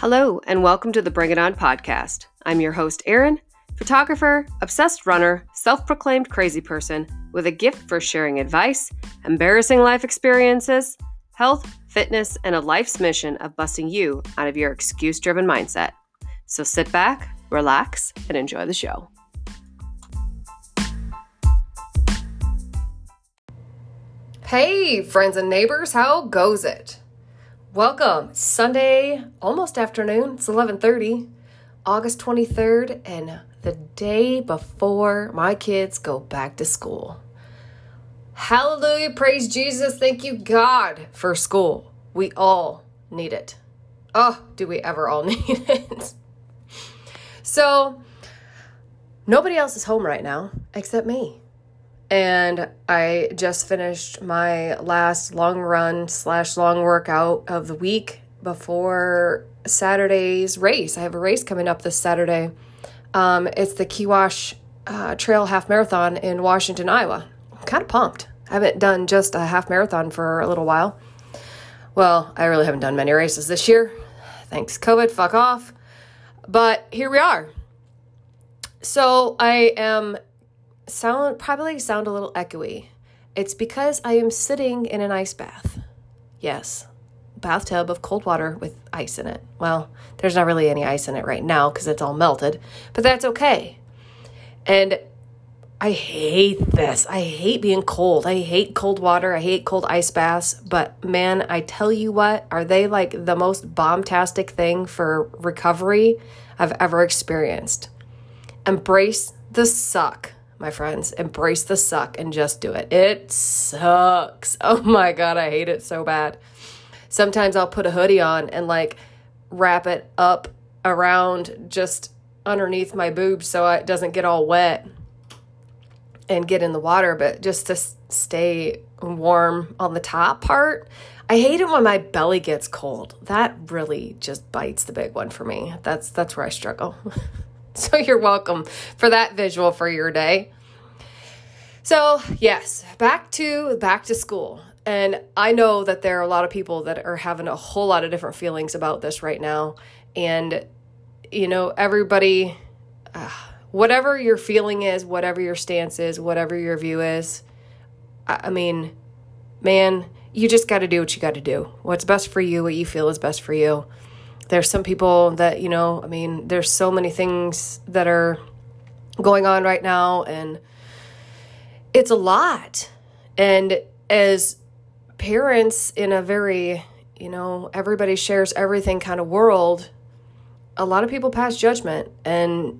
Hello, and welcome to the Bring It On podcast. I'm your host, Erin, photographer, obsessed runner, self proclaimed crazy person with a gift for sharing advice, embarrassing life experiences, health, fitness, and a life's mission of busting you out of your excuse driven mindset. So sit back, relax, and enjoy the show. Hey, friends and neighbors, how goes it? Welcome. Sunday, almost afternoon. It's 11:30, August 23rd, and the day before my kids go back to school. Hallelujah, praise Jesus. Thank you God for school. We all need it. Oh, do we ever all need it? So, nobody else is home right now except me and I just finished my last long run slash long workout of the week before Saturday's race. I have a race coming up this Saturday. Um, it's the Kewash uh, Trail Half Marathon in Washington, Iowa. I'm kind of pumped. I haven't done just a half marathon for a little while. Well, I really haven't done many races this year. Thanks, COVID. Fuck off. But here we are. So I am sound probably sound a little echoey. It's because I am sitting in an ice bath. Yes, bathtub of cold water with ice in it. Well, there's not really any ice in it right now because it's all melted, but that's okay. And I hate this. I hate being cold. I hate cold water. I hate cold ice baths. But man, I tell you what, are they like the most bombastic thing for recovery I've ever experienced? Embrace the suck my friends. Embrace the suck and just do it. It sucks. Oh my God, I hate it so bad. Sometimes I'll put a hoodie on and like wrap it up around just underneath my boobs so it doesn't get all wet and get in the water, but just to stay warm on the top part. I hate it when my belly gets cold. That really just bites the big one for me. That's that's where I struggle. So you're welcome for that visual for your day. So, yes, back to back to school. And I know that there are a lot of people that are having a whole lot of different feelings about this right now. And you know, everybody uh, whatever your feeling is, whatever your stance is, whatever your view is, I, I mean, man, you just got to do what you got to do. What's best for you, what you feel is best for you there's some people that you know i mean there's so many things that are going on right now and it's a lot. And as parents in a very you know everybody shares everything kind of world a lot of people pass judgment and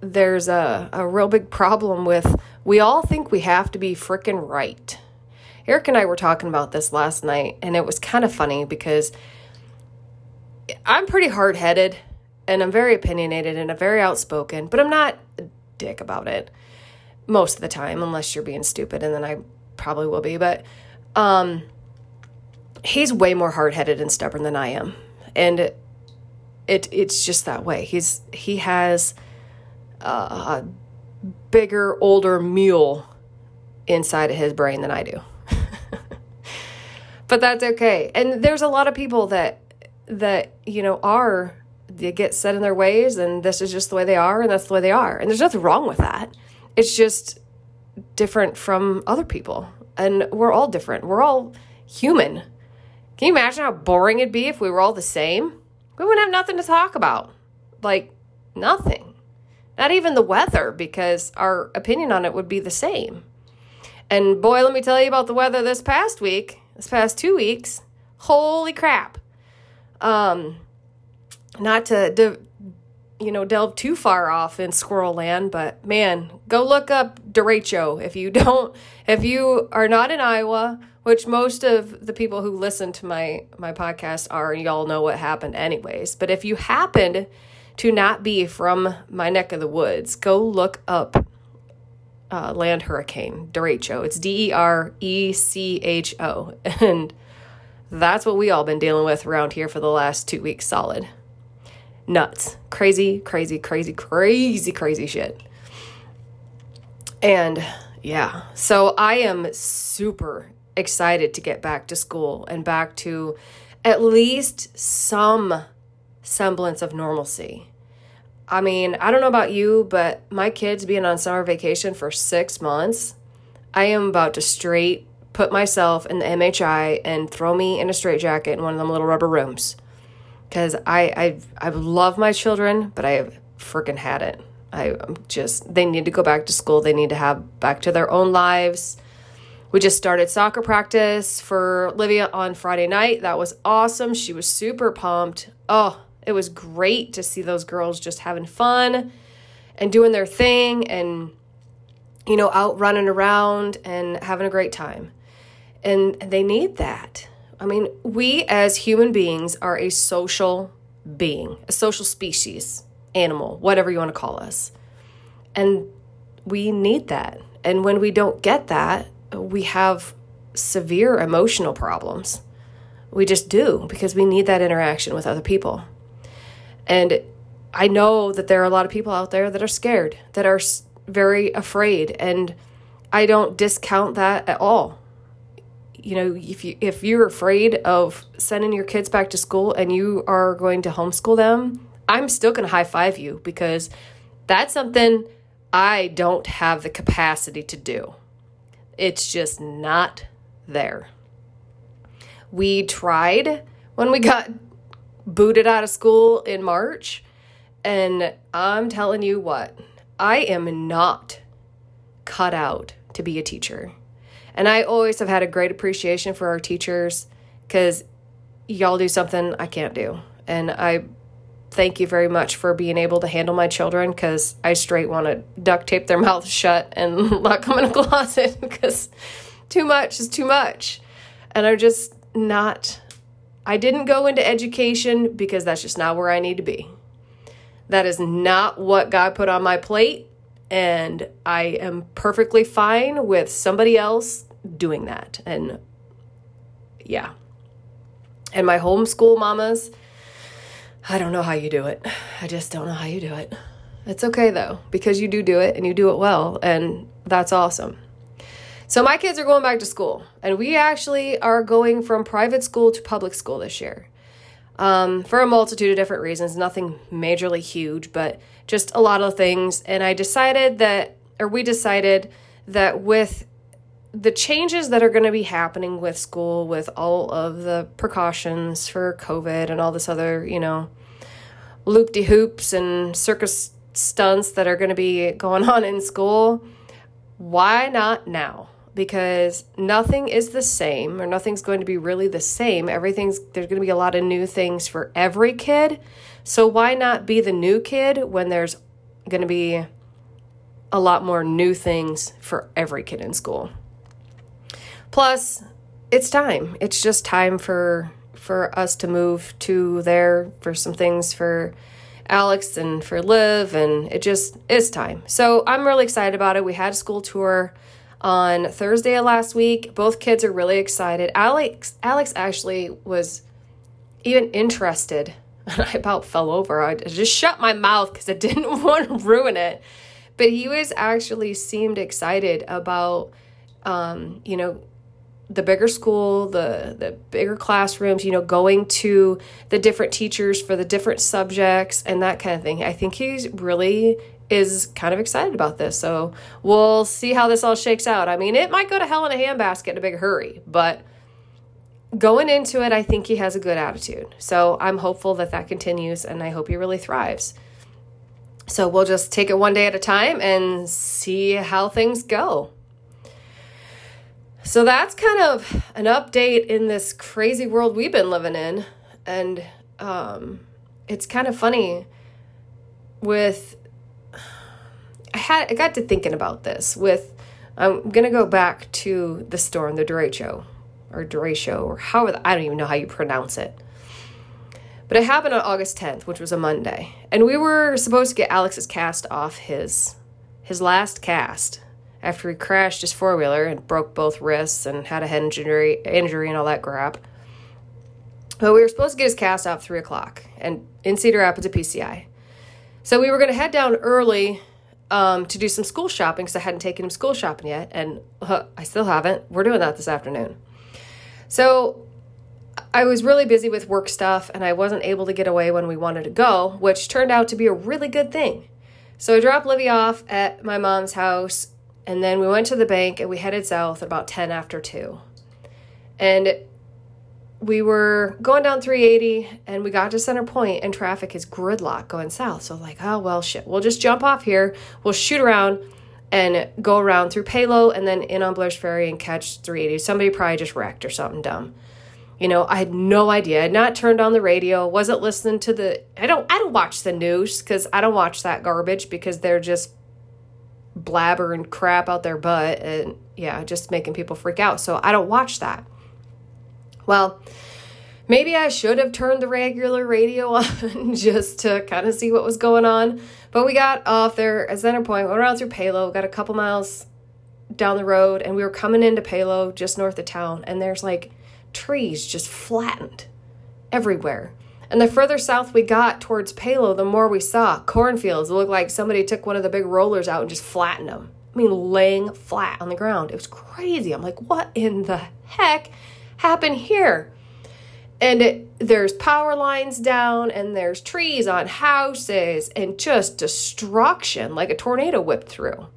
there's a, a real big problem with we all think we have to be freaking right. Eric and i were talking about this last night and it was kind of funny because I'm pretty hard headed and I'm very opinionated and I'm very outspoken, but I'm not a dick about it most of the time, unless you're being stupid, and then I probably will be. But um, he's way more hard headed and stubborn than I am, and it, it it's just that way. He's he has a bigger, older mule inside of his brain than I do. but that's okay. And there's a lot of people that that you know are they get set in their ways and this is just the way they are and that's the way they are. And there's nothing wrong with that. It's just different from other people. And we're all different. We're all human. Can you imagine how boring it'd be if we were all the same? We wouldn't have nothing to talk about. Like nothing. Not even the weather because our opinion on it would be the same. And boy let me tell you about the weather this past week this past two weeks. Holy crap um, not to, de- you know, delve too far off in squirrel land, but man, go look up derecho if you don't, if you are not in Iowa, which most of the people who listen to my my podcast are, y'all know what happened anyways. But if you happen to not be from my neck of the woods, go look up uh, land hurricane derecho. It's D E R E C H O and that's what we all been dealing with around here for the last two weeks solid. Nuts. Crazy, crazy, crazy, crazy, crazy shit. And yeah, so I am super excited to get back to school and back to at least some semblance of normalcy. I mean, I don't know about you, but my kids being on summer vacation for six months, I am about to straight put myself in the MHI and throw me in a straitjacket in one of them little rubber rooms. Because I, I, I love my children, but I have freaking had it. I just, they need to go back to school. They need to have back to their own lives. We just started soccer practice for Livia on Friday night. That was awesome. She was super pumped. Oh, it was great to see those girls just having fun and doing their thing and, you know, out running around and having a great time. And they need that. I mean, we as human beings are a social being, a social species, animal, whatever you want to call us. And we need that. And when we don't get that, we have severe emotional problems. We just do because we need that interaction with other people. And I know that there are a lot of people out there that are scared, that are very afraid, and I don't discount that at all. You know, if you if you're afraid of sending your kids back to school and you are going to homeschool them, I'm still going to high five you because that's something I don't have the capacity to do. It's just not there. We tried when we got booted out of school in March. And I'm telling you what, I am not cut out to be a teacher. And I always have had a great appreciation for our teachers because y'all do something I can't do. And I thank you very much for being able to handle my children because I straight want to duct tape their mouths shut and lock them in a closet because too much is too much. And I'm just not I didn't go into education because that's just not where I need to be. That is not what God put on my plate. And I am perfectly fine with somebody else doing that. And yeah. And my homeschool mamas, I don't know how you do it. I just don't know how you do it. It's okay though, because you do do it and you do it well. And that's awesome. So my kids are going back to school, and we actually are going from private school to public school this year. Um, for a multitude of different reasons, nothing majorly huge, but just a lot of things. And I decided that, or we decided that with the changes that are going to be happening with school, with all of the precautions for COVID and all this other, you know, loop de hoops and circus stunts that are going to be going on in school, why not now? because nothing is the same or nothing's going to be really the same. Everything's there's going to be a lot of new things for every kid. So why not be the new kid when there's going to be a lot more new things for every kid in school? Plus, it's time. It's just time for for us to move to there for some things for Alex and for Liv and it just is time. So I'm really excited about it. We had a school tour on Thursday of last week. Both kids are really excited. Alex Alex actually was even interested. And I about fell over. I just shut my mouth because I didn't want to ruin it. But he was actually seemed excited about um, you know, the bigger school, the the bigger classrooms, you know, going to the different teachers for the different subjects and that kind of thing. I think he's really is kind of excited about this. So we'll see how this all shakes out. I mean, it might go to hell in a handbasket in a big hurry, but going into it, I think he has a good attitude. So I'm hopeful that that continues and I hope he really thrives. So we'll just take it one day at a time and see how things go. So that's kind of an update in this crazy world we've been living in. And um, it's kind of funny with I had I got to thinking about this with I'm gonna go back to the store in the derecho or derecho or however I don't even know how you pronounce it. But it happened on August 10th, which was a Monday, and we were supposed to get Alex's cast off his his last cast after he crashed his four wheeler and broke both wrists and had a head injury injury and all that crap. But we were supposed to get his cast off three o'clock and in Cedar Rapids at PCI. So we were going to head down early um, to do some school shopping because I hadn't taken him school shopping yet, and I still haven't. We're doing that this afternoon. So I was really busy with work stuff and I wasn't able to get away when we wanted to go, which turned out to be a really good thing. So I dropped Livy off at my mom's house and then we went to the bank and we headed south at about 10 after 2. And we were going down 380 and we got to center point and traffic is gridlock going south. So like, oh well shit. We'll just jump off here. We'll shoot around and go around through Palo and then in on Blair's Ferry and catch 380. Somebody probably just wrecked or something dumb. You know, I had no idea. I had not turned on the radio, wasn't listening to the I don't I don't watch the news cuz I don't watch that garbage because they're just blabbering crap out their butt and yeah, just making people freak out. So I don't watch that. Well, maybe I should have turned the regular radio on just to kind of see what was going on. But we got off there at Center Point, went around through Palo, got a couple miles down the road, and we were coming into Palo just north of town, and there's like trees just flattened everywhere. And the further south we got towards Palo, the more we saw cornfields. It looked like somebody took one of the big rollers out and just flattened them. I mean, laying flat on the ground. It was crazy. I'm like, what in the heck happened here? And it, there's power lines down, and there's trees on houses, and just destruction like a tornado whipped through.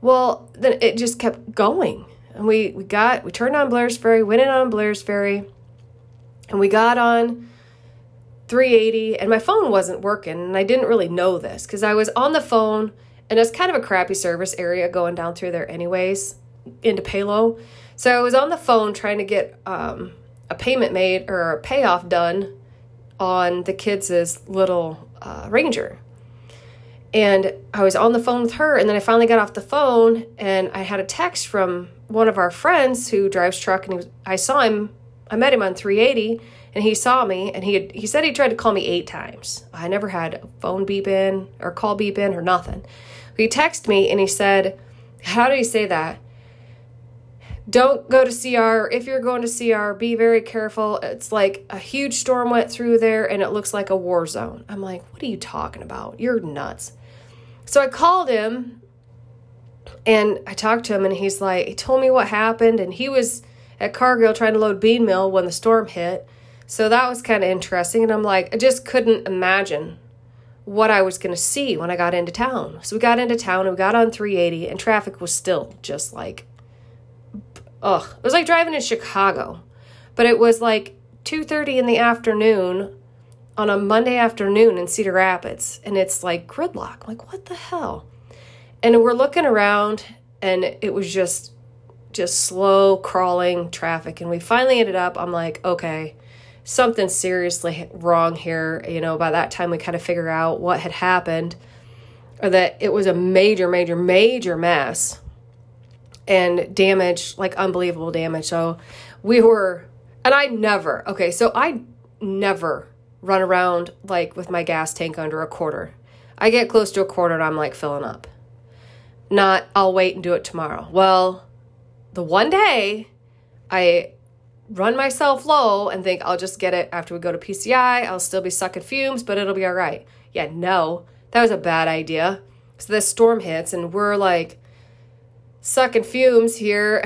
Well, then it just kept going. And we, we got, we turned on Blair's Ferry, went in on Blair's Ferry, and we got on 380, and my phone wasn't working, and I didn't really know this because I was on the phone, and it's kind of a crappy service area going down through there, anyways, into Palo. So I was on the phone trying to get um, a payment made or a payoff done on the kids' little uh, Ranger. And I was on the phone with her, and then I finally got off the phone, and I had a text from one of our friends who drives truck, and was, I saw him. I met him on 380, and he saw me, and he had, he said he tried to call me eight times. I never had a phone beep in or call beep in or nothing. He texted me, and he said, "How did he say that?" don't go to CR. If you're going to CR, be very careful. It's like a huge storm went through there and it looks like a war zone. I'm like, what are you talking about? You're nuts. So I called him and I talked to him and he's like, he told me what happened and he was at Cargill trying to load bean mill when the storm hit. So that was kind of interesting. And I'm like, I just couldn't imagine what I was going to see when I got into town. So we got into town and we got on 380 and traffic was still just like ugh, it was like driving in Chicago. But it was like 2:30 in the afternoon on a Monday afternoon in Cedar Rapids and it's like gridlock. I'm like what the hell? And we're looking around and it was just just slow crawling traffic and we finally ended up I'm like, okay, something seriously wrong here. You know, by that time we kind of figure out what had happened or that it was a major major major mess and damage, like unbelievable damage. So we were, and I never, okay, so I never run around like with my gas tank under a quarter. I get close to a quarter and I'm like filling up. Not, I'll wait and do it tomorrow. Well, the one day I run myself low and think I'll just get it after we go to PCI. I'll still be sucking fumes, but it'll be all right. Yeah, no, that was a bad idea. So this storm hits and we're like sucking fumes here.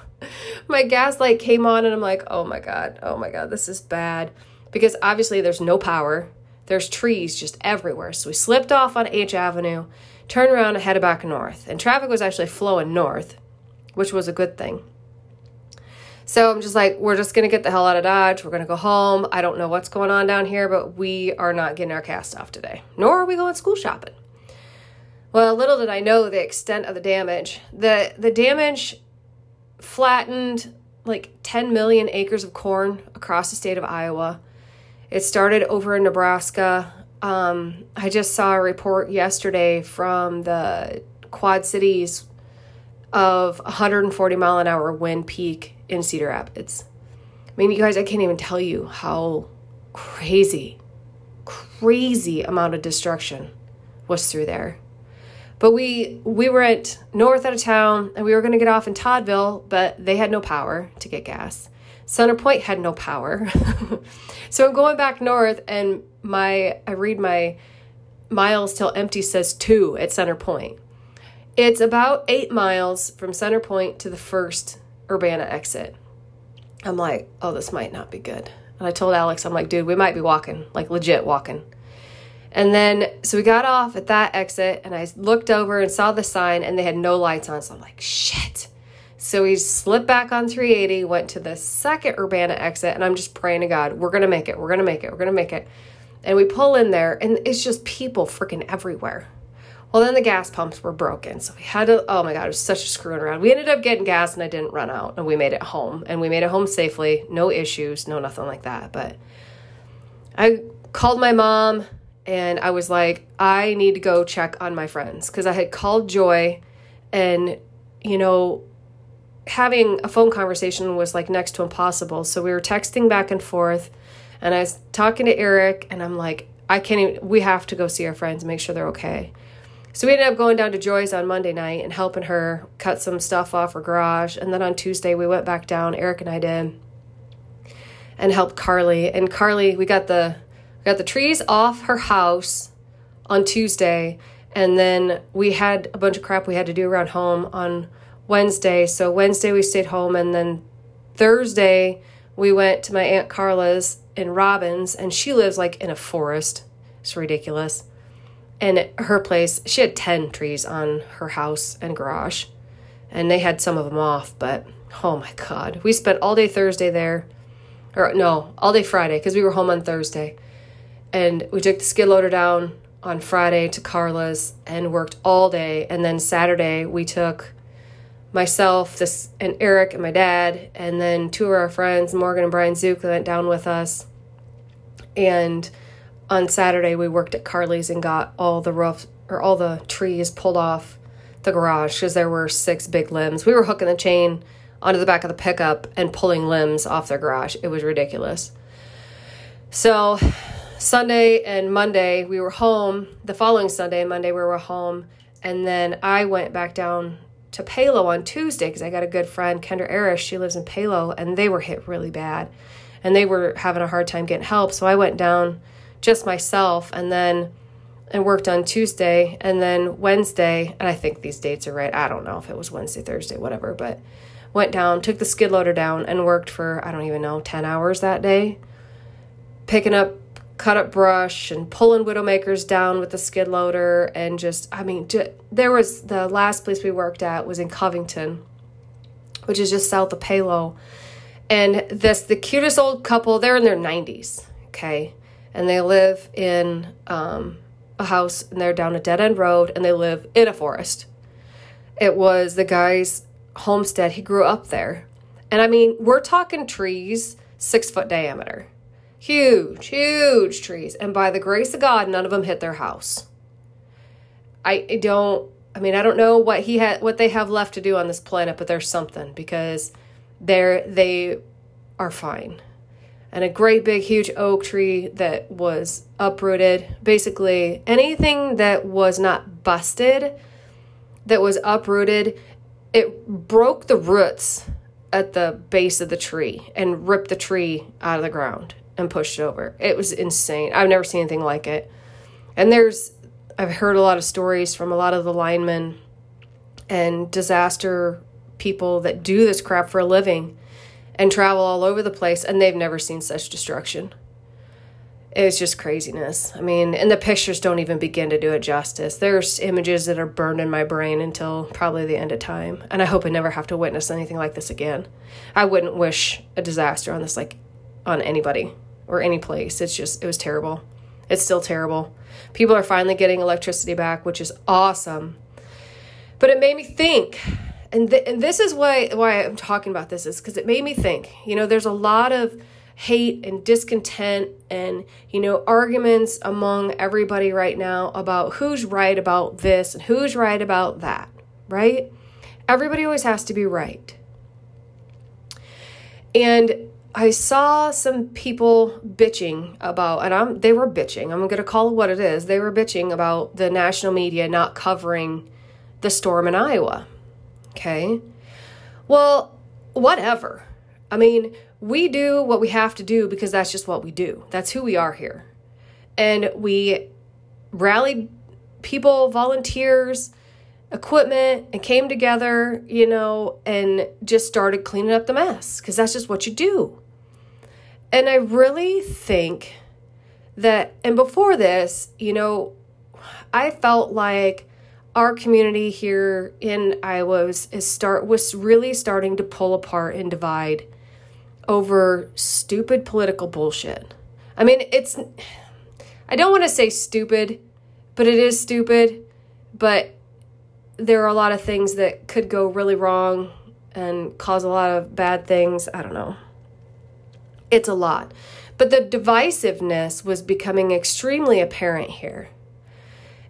my gas light came on and I'm like, oh my God, oh my God, this is bad. Because obviously there's no power. There's trees just everywhere. So we slipped off on H Avenue, turned around and headed back north. And traffic was actually flowing north, which was a good thing. So I'm just like, we're just going to get the hell out of Dodge. We're going to go home. I don't know what's going on down here, but we are not getting our cast off today, nor are we going school shopping. Well, little did I know the extent of the damage. The the damage flattened like 10 million acres of corn across the state of Iowa. It started over in Nebraska. Um, I just saw a report yesterday from the Quad Cities of 140 mile an hour wind peak in Cedar Rapids. I mean, you guys, I can't even tell you how crazy, crazy amount of destruction was through there. But we we were at north out of town and we were to get off in Toddville, but they had no power to get gas. Center Point had no power. so I'm going back north and my I read my miles till empty says 2 at Center Point. It's about 8 miles from Center Point to the first Urbana exit. I'm like, oh, this might not be good. And I told Alex, I'm like, dude, we might be walking, like legit walking. And then, so we got off at that exit, and I looked over and saw the sign, and they had no lights on. So I'm like, shit. So we slipped back on 380, went to the second Urbana exit, and I'm just praying to God, we're to make it, we're to make it, we're to make it. And we pull in there, and it's just people freaking everywhere. Well, then the gas pumps were broken. So we had to, oh my God, it was such a screwing around. We ended up getting gas and I didn't run out and we made it home. And we made it home safely. No issues, no nothing like that. But I called my mom and I was like, I need to go check on my friends because I had called Joy and, you know, having a phone conversation was like next to impossible. So we were texting back and forth and I was talking to Eric and I'm like, I can't even, we have to go see our friends and make sure they're okay. So we ended up going down to Joy's on Monday night and helping her cut some stuff off her garage. And then on Tuesday, we went back down, Eric and I did, and helped Carly. And Carly, we got the we got the trees off her house on Tuesday, and then we had a bunch of crap we had to do around home on Wednesday. So Wednesday we stayed home, and then Thursday we went to my aunt Carla's in Robins, and she lives like in a forest. It's ridiculous and her place she had 10 trees on her house and garage. And they had some of them off but oh my god. We spent all day thursday there. Or no all day friday because we were home on thursday. And we took the skid loader down on friday to carla's and worked all day. And then saturday we took myself this and eric and my dad and then two of our friends morgan and brian zook went down with us. And on Saturday we worked at Carly's and got all the roof or all the trees pulled off the garage because there were six big limbs. We were hooking the chain onto the back of the pickup and pulling limbs off their garage. It was ridiculous. So Sunday and Monday we were home. The following Sunday and Monday we were home, and then I went back down to Palo on Tuesday because I got a good friend, Kendra Arish. She lives in Palo, and they were hit really bad, and they were having a hard time getting help. So I went down just myself and then and worked on Tuesday and then Wednesday, and I think these dates are right. I don't know if it was Wednesday, Thursday, whatever, but went down, took the skid loader down, and worked for I don't even know, 10 hours that day, picking up cut up brush and pulling widowmakers down with the skid loader and just I mean there was the last place we worked at was in Covington which is just south of Palo and this the cutest old couple they're in their 90s okay and they live in um, a house and they're down a dead end road and they live in a forest. It was the guy's homestead. He grew up there. And I mean, we're talking trees six foot diameter. Huge, huge trees. And by the grace of God, none of them hit their house. I don't I mean, I don't know what he had what they have left to do on this planet, but there's something because they're they are fine and a great big huge oak tree that was uprooted. Basically, anything that was not busted, that was uprooted, it broke the roots at the base of the tree and ripped the tree out of the ground and pushed it over. It was insane. I've never seen anything like it. And there's, I've heard a lot of stories from a lot of the linemen and disaster people that do this crap for a living and travel all over the place, and they've never seen such destruction. It's just craziness. I mean, and the pictures don't even begin to do it justice. There's images that are burned in my brain until probably the end of time, and I hope I never have to witness anything like this again. I wouldn't wish a disaster on this, like on anybody or any place. It's just, it was terrible. It's still terrible. People are finally getting electricity back, which is awesome. But it made me think and th- and this is why why I'm talking about this is because it made me think. You know, there's a lot of hate and discontent and you know arguments among everybody right now about who's right about this and who's right about that. Right? Everybody always has to be right. And I saw some people bitching about, and I'm they were bitching. I'm gonna call it what it is. They were bitching about the national media not covering the storm in Iowa. Okay. Well, whatever. I mean, we do what we have to do because that's just what we do. That's who we are here. And we rallied people, volunteers, equipment and came together, you know, and just started cleaning up the mess because that's just what you do. And I really think that, and before this, you know, I felt like our community here in Iowa was, is start was really starting to pull apart and divide over stupid political bullshit. I mean, it's I don't want to say stupid, but it is stupid, but there are a lot of things that could go really wrong and cause a lot of bad things. I don't know. It's a lot. But the divisiveness was becoming extremely apparent here.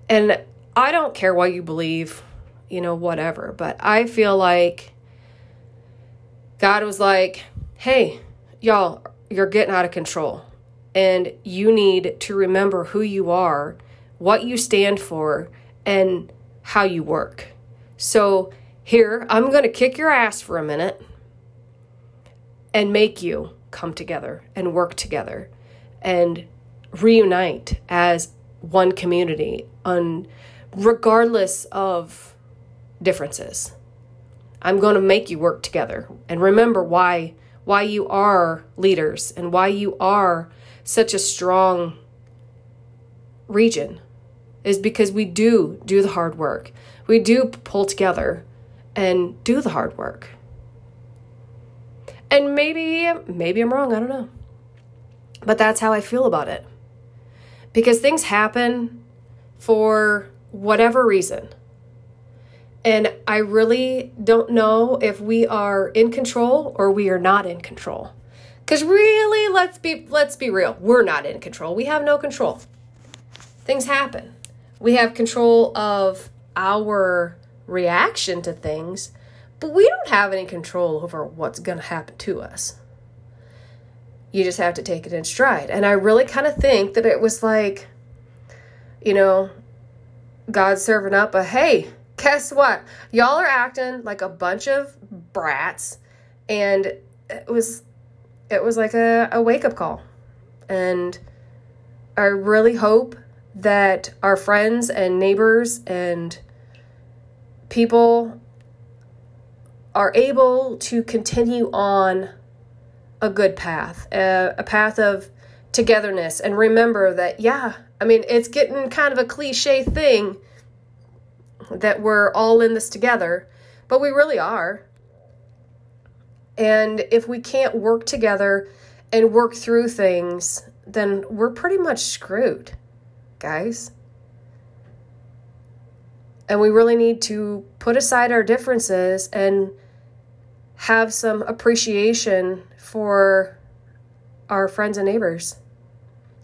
And I don't care what you believe, you know, whatever, but I feel like God was like, hey, y'all, you're getting out of control. And you need to remember who you are, what you stand for, and how you work. So, here, I'm going to kick your ass for a minute and make you come together and work together and reunite as one community on regardless of differences. I'm going to make you work together and remember why why you are leaders and why you are such a strong region is because we do do the hard work. We do pull together and do the hard work. And maybe maybe I'm wrong, I don't know. But that's how I feel about it. Because things happen for whatever reason. And I really don't know if we are in control or we are not in control. Cuz really, let's be let's be real. We're not in control. We have no control. Things happen. We have control of our reaction to things, but we don't have any control over what's going to happen to us. You just have to take it in stride. And I really kind of think that it was like, you know, God serving up a hey, guess what? Y'all are acting like a bunch of brats. And it was it was like a, a wake up call. And I really hope that our friends and neighbors and people are able to continue on a good path, a, a, path of togetherness. And remember that, yeah, I mean, it's getting kind of a cliche thing that we're all in this together, but we really are. And if we can't work together and work through things, then we're pretty much screwed, guys. And we really need to put aside our differences and have some appreciation for our friends and neighbors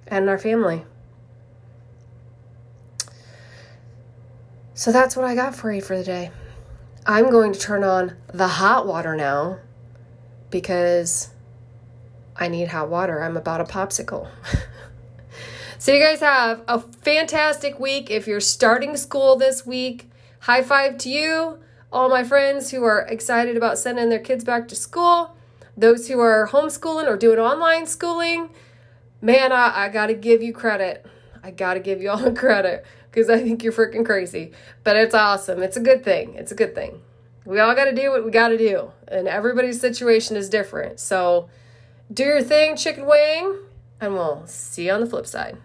and our family. So that's what I got for you for the day. I'm going to turn on the hot water now because I need hot water. I'm about a popsicle. so, you guys have a fantastic week. If you're starting school this week, high five to you, all my friends who are excited about sending their kids back to school, those who are homeschooling or doing online schooling. Man, I, I got to give you credit. I got to give you all credit because I think you're freaking crazy. But it's awesome. It's a good thing. It's a good thing. We all got to do what we got to do, and everybody's situation is different. So do your thing, chicken wing, and we'll see you on the flip side.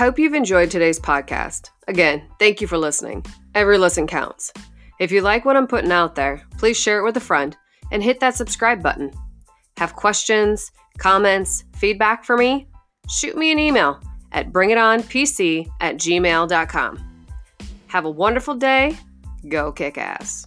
Hope you've enjoyed today's podcast. Again, thank you for listening. Every listen counts. If you like what I'm putting out there, please share it with a friend and hit that subscribe button. Have questions, comments, feedback for me? Shoot me an email at bringitonpc at gmail.com. Have a wonderful day. Go kick ass.